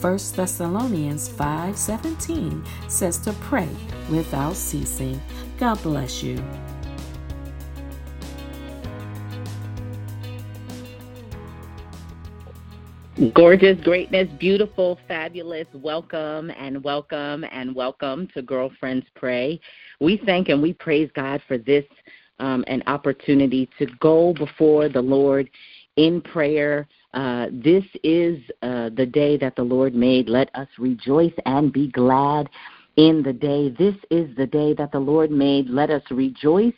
1 Thessalonians 5:17 says to pray without ceasing. God bless you. Gorgeous, greatness, beautiful, fabulous. Welcome and welcome and welcome to Girlfriends Pray. We thank and we praise God for this um, an opportunity to go before the Lord in prayer. Uh, this is uh, the day that the Lord made. Let us rejoice and be glad in the day. This is the day that the Lord made. Let us rejoice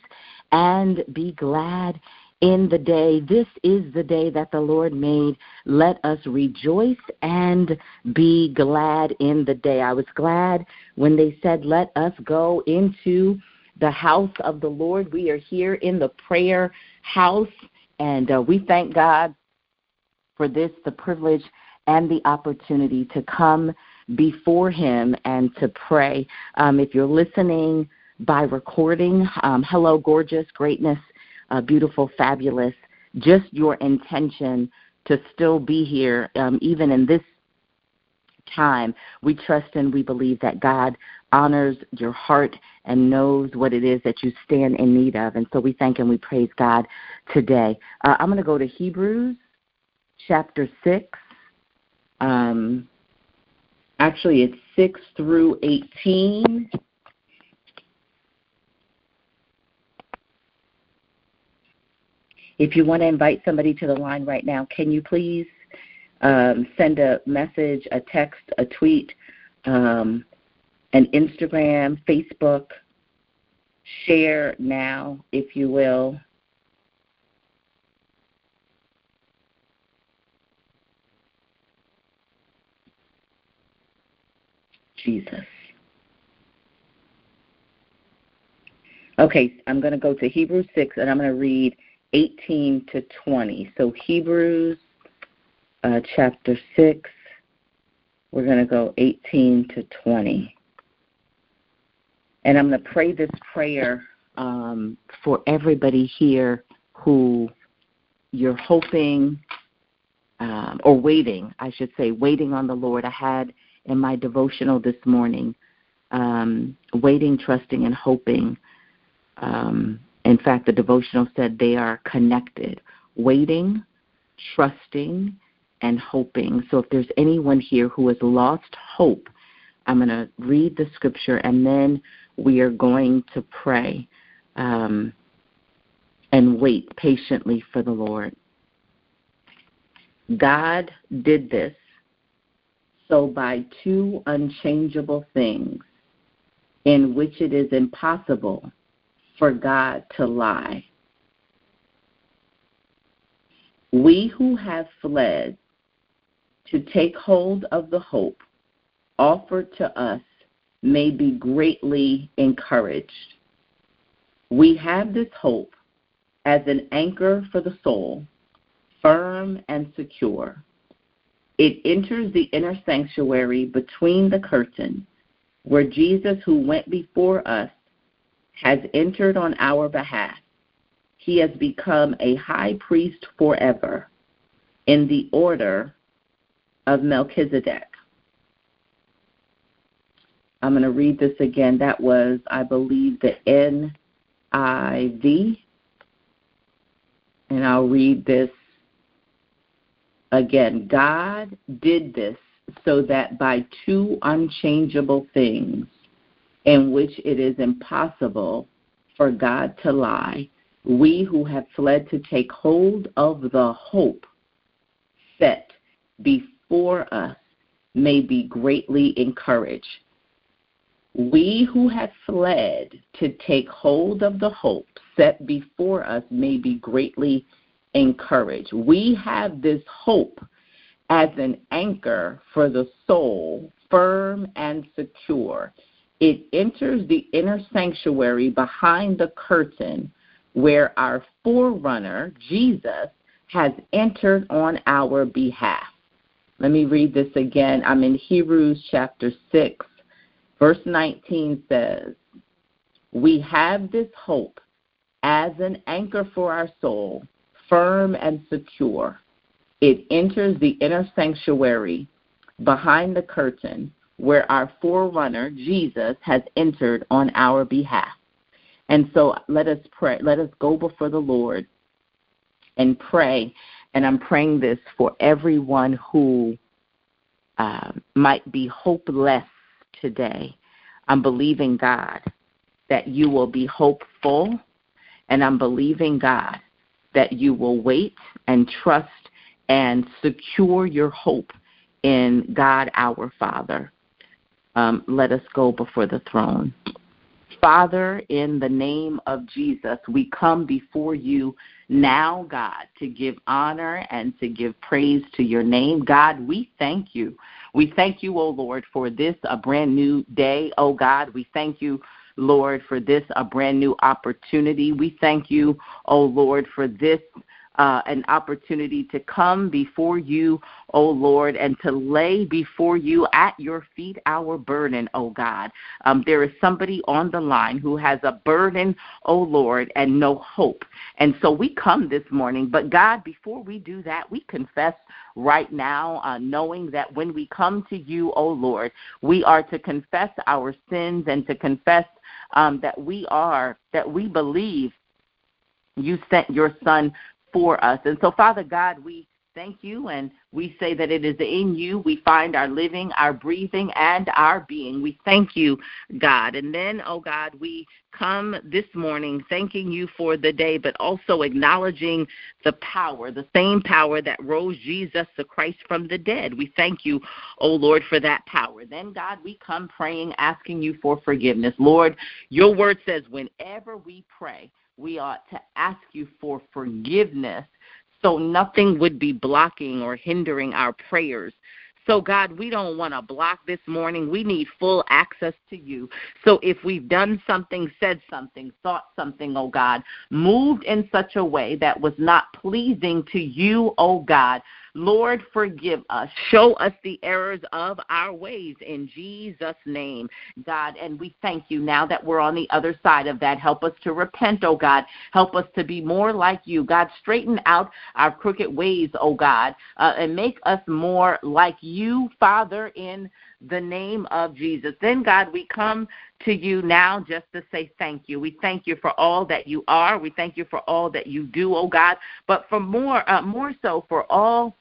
and be glad in the day. This is the day that the Lord made. Let us rejoice and be glad in the day. I was glad when they said, Let us go into the house of the Lord. We are here in the prayer house, and uh, we thank God for this, the privilege and the opportunity to come before Him and to pray. Um, if you're listening by recording, um, hello, gorgeous, greatness uh, beautiful, fabulous. Just your intention to still be here, um, even in this time. We trust and we believe that God honors your heart and knows what it is that you stand in need of. And so we thank and we praise God today. Uh, I'm going to go to Hebrews chapter 6. Um, actually, it's 6 through 18. If you want to invite somebody to the line right now, can you please um, send a message, a text, a tweet, um, an Instagram, Facebook, share now, if you will. Jesus. Okay, I'm going to go to Hebrews 6 and I'm going to read 18 to 20. So Hebrews uh, chapter 6, we're going to go 18 to 20. And I'm going to pray this prayer um, for everybody here who you're hoping um, or waiting, I should say, waiting on the Lord. I had in my devotional this morning, um, waiting, trusting, and hoping. Um, in fact, the devotional said they are connected, waiting, trusting, and hoping. So if there's anyone here who has lost hope, I'm going to read the scripture and then we are going to pray um, and wait patiently for the Lord. God did this so by two unchangeable things in which it is impossible for God to lie. We who have fled to take hold of the hope offered to us may be greatly encouraged. We have this hope as an anchor for the soul, firm and secure. It enters the inner sanctuary between the curtain, where Jesus, who went before us, has entered on our behalf. He has become a high priest forever in the order of Melchizedek. I'm going to read this again. That was, I believe, the NIV. And I'll read this again. God did this so that by two unchangeable things in which it is impossible for God to lie, we who have fled to take hold of the hope set before us may be greatly encouraged. We who have fled to take hold of the hope set before us may be greatly encouraged. We have this hope as an anchor for the soul, firm and secure. It enters the inner sanctuary behind the curtain where our forerunner, Jesus, has entered on our behalf. Let me read this again. I'm in Hebrews chapter 6, verse 19 says, We have this hope as an anchor for our soul, firm and secure. It enters the inner sanctuary behind the curtain where our forerunner, Jesus, has entered on our behalf. And so let us pray. Let us go before the Lord and pray. And I'm praying this for everyone who uh, might be hopeless today. I'm believing, God, that you will be hopeful. And I'm believing, God, that you will wait and trust and secure your hope in God our Father. Um, let us go before the throne. Father, in the name of Jesus, we come before you now, God, to give honor and to give praise to your name. God, we thank you. We thank you, O oh Lord, for this, a brand new day, O oh God. We thank you, Lord, for this, a brand new opportunity. We thank you, O oh Lord, for this uh, an opportunity to come before you, O Lord, and to lay before you at your feet our burden, O God. Um, there is somebody on the line who has a burden, O Lord, and no hope. And so we come this morning, but God, before we do that, we confess right now, uh, knowing that when we come to you, O Lord, we are to confess our sins and to confess um, that we are, that we believe you sent your son for us. And so, Father God, we thank you and we say that it is in you we find our living, our breathing, and our being. We thank you, God. And then, oh God, we come this morning thanking you for the day, but also acknowledging the power, the same power that rose Jesus the Christ from the dead. We thank you, oh Lord, for that power. Then, God, we come praying, asking you for forgiveness. Lord, your word says whenever we pray, we ought to ask you for forgiveness so nothing would be blocking or hindering our prayers. So, God, we don't want to block this morning. We need full access to you. So, if we've done something, said something, thought something, oh God, moved in such a way that was not pleasing to you, oh God, Lord, forgive us. Show us the errors of our ways in Jesus' name, God. And we thank you now that we're on the other side of that. Help us to repent, oh God. Help us to be more like you. God, straighten out our crooked ways, oh God, uh, and make us more like you, Father, in the name of Jesus. Then, God, we come to you now just to say thank you. We thank you for all that you are. We thank you for all that you do, oh God, but for more, uh, more so for all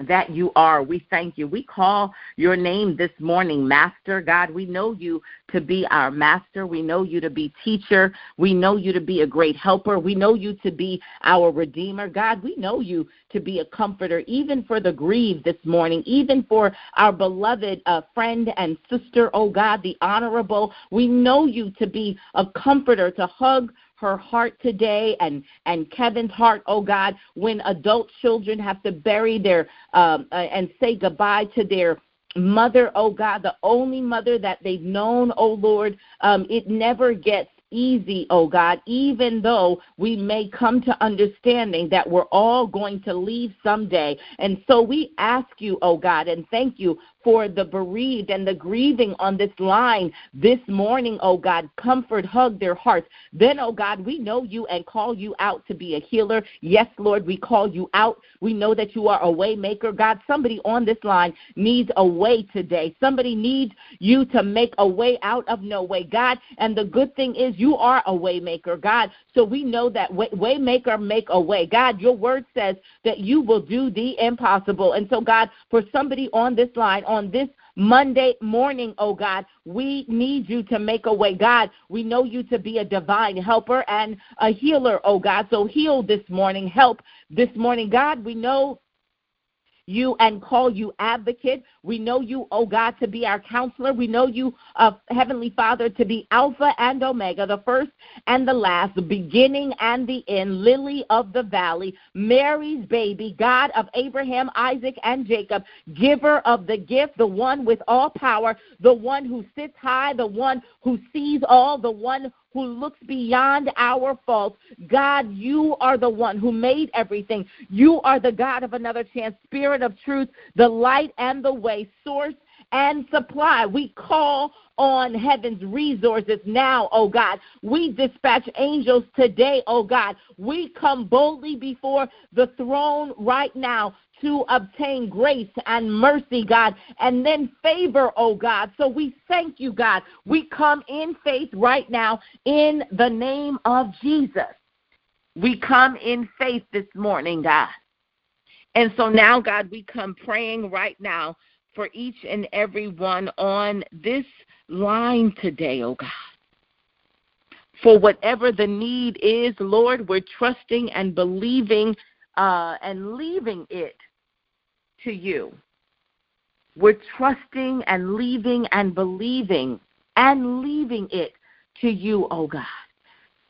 that you are. We thank you. We call your name this morning, Master God. We know you to be our master. We know you to be teacher. We know you to be a great helper. We know you to be our redeemer. God, we know you to be a comforter, even for the grieved this morning, even for our beloved uh, friend and sister, oh God, the honorable. We know you to be a comforter, to hug her heart today and and Kevin's heart, oh God, when adult children have to bury their um, uh, and say goodbye to their mother, oh God, the only mother that they've known, oh Lord, um, it never gets easy, oh God, even though we may come to understanding that we're all going to leave someday. And so we ask you, oh God, and thank you for the bereaved and the grieving on this line this morning, oh God. Comfort, hug their hearts. Then, oh God, we know you and call you out to be a healer. Yes, Lord, we call you out. We know that you are a way maker. God, somebody on this line needs a way today. Somebody needs you to make a way out of no way, God. And the good thing is you are a way maker, God. So we know that way, way maker make a way. God, your word says that you will do the impossible. And so, God, for somebody on this line, this Monday morning, oh God. We need you to make a way. God, we know you to be a divine helper and a healer, oh God. So heal this morning, help this morning. God, we know you and call you advocate. We know you, oh God, to be our counselor. We know you, uh, Heavenly Father, to be Alpha and Omega, the first and the last, the beginning and the end, Lily of the Valley, Mary's baby, God of Abraham, Isaac, and Jacob, giver of the gift, the one with all power, the one who sits high, the one who sees all, the one who looks beyond our faults. God, you are the one who made everything. You are the God of another chance, Spirit of truth, the light and the way, source and supply. We call on heaven's resources now, oh God. We dispatch angels today, oh God. We come boldly before the throne right now to obtain grace and mercy, God, and then favor, oh God. So we thank you, God. We come in faith right now in the name of Jesus. We come in faith this morning, God. And so now, God, we come praying right now for each and every one on this line today, oh God. For whatever the need is, Lord, we're trusting and believing uh, and leaving it to you. We're trusting and leaving and believing and leaving it to you, oh God.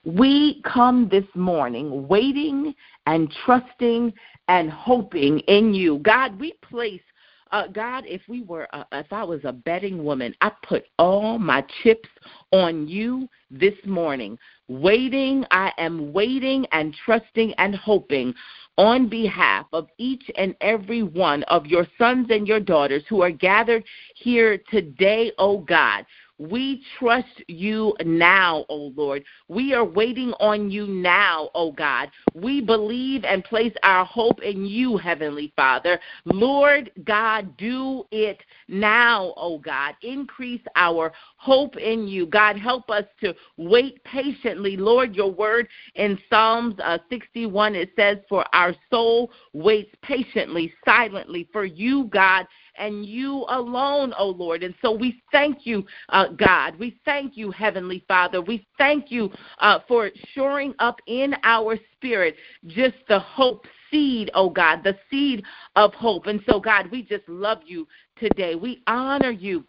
We come this morning waiting and trusting and hoping in you. God, we place uh, God, if we were, uh, if I was a betting woman, I put all my chips on you this morning. Waiting, I am waiting and trusting and hoping on behalf of each and every one of your sons and your daughters who are gathered here today, oh God. We trust you now, O Lord. We are waiting on you now, O God. We believe and place our hope in you, Heavenly Father. Lord God, do it now, O God. Increase our hope in you. God, help us to wait patiently. Lord, your word in Psalms uh, 61, it says, For our soul waits patiently, silently for you, God and you alone, O oh Lord. And so we thank you, uh, God. We thank you, Heavenly Father. We thank you uh, for shoring up in our spirit just the hope seed, oh God, the seed of hope. And so, God, we just love you today. We honor you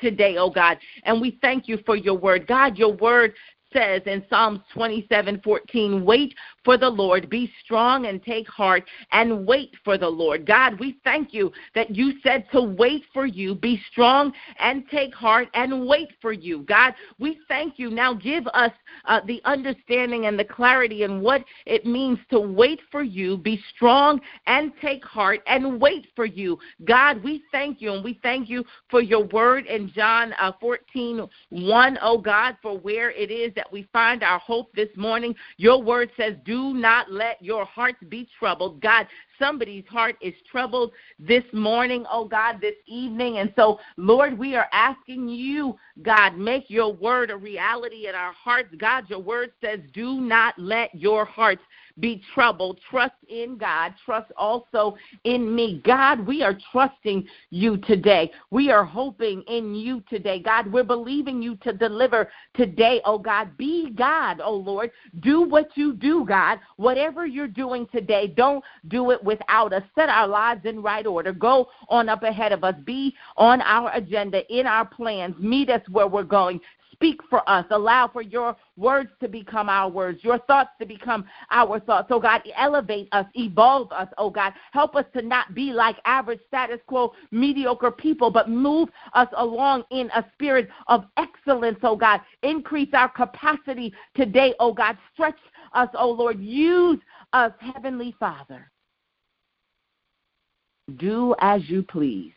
today, oh God. And we thank you for your word. God, your word says in Psalms 27:14, "Wait for the Lord, be strong and take heart and wait for the Lord." God, we thank you that you said to wait for you, be strong and take heart and wait for you. God, we thank you. Now give us uh, the understanding and the clarity in what it means to wait for you, be strong and take heart and wait for you. God, we thank you and we thank you for your word in John uh, 14, 1, oh God, for where it is that we find our hope this morning. Your word says, Do not let your hearts be troubled. God, somebody's heart is troubled this morning, oh God, this evening. And so, Lord, we are asking you, God, make your word a reality in our hearts. God, your word says, Do not let your hearts be troubled. Trust in God. Trust also in me. God, we are trusting you today. We are hoping in you today. God, we're believing you to deliver today, oh God. Be God, oh Lord. Do what you do, God. Whatever you're doing today, don't do it without us. Set our lives in right order. Go on up ahead of us. Be on our agenda, in our plans. Meet us where we're going. Speak for us. Allow for your words to become our words, your thoughts to become our thoughts. Oh God, elevate us, evolve us, oh God. Help us to not be like average, status quo, mediocre people, but move us along in a spirit of excellence, oh God. Increase our capacity today, oh God. Stretch us, oh Lord. Use us, Heavenly Father. Do as you please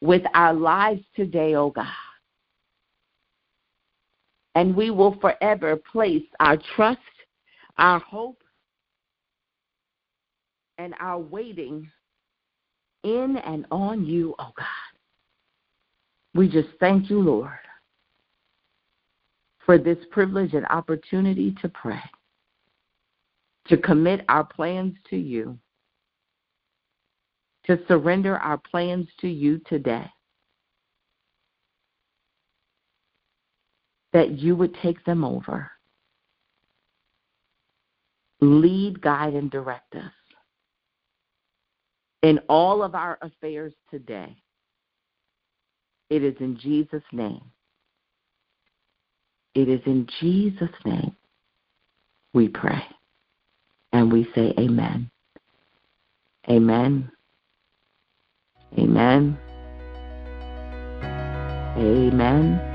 with our lives today, oh God and we will forever place our trust, our hope, and our waiting in and on you, oh God. We just thank you, Lord, for this privilege and opportunity to pray, to commit our plans to you. to surrender our plans to you today. That you would take them over. Lead, guide, and direct us in all of our affairs today. It is in Jesus' name. It is in Jesus' name we pray. And we say amen. Amen. Amen. Amen.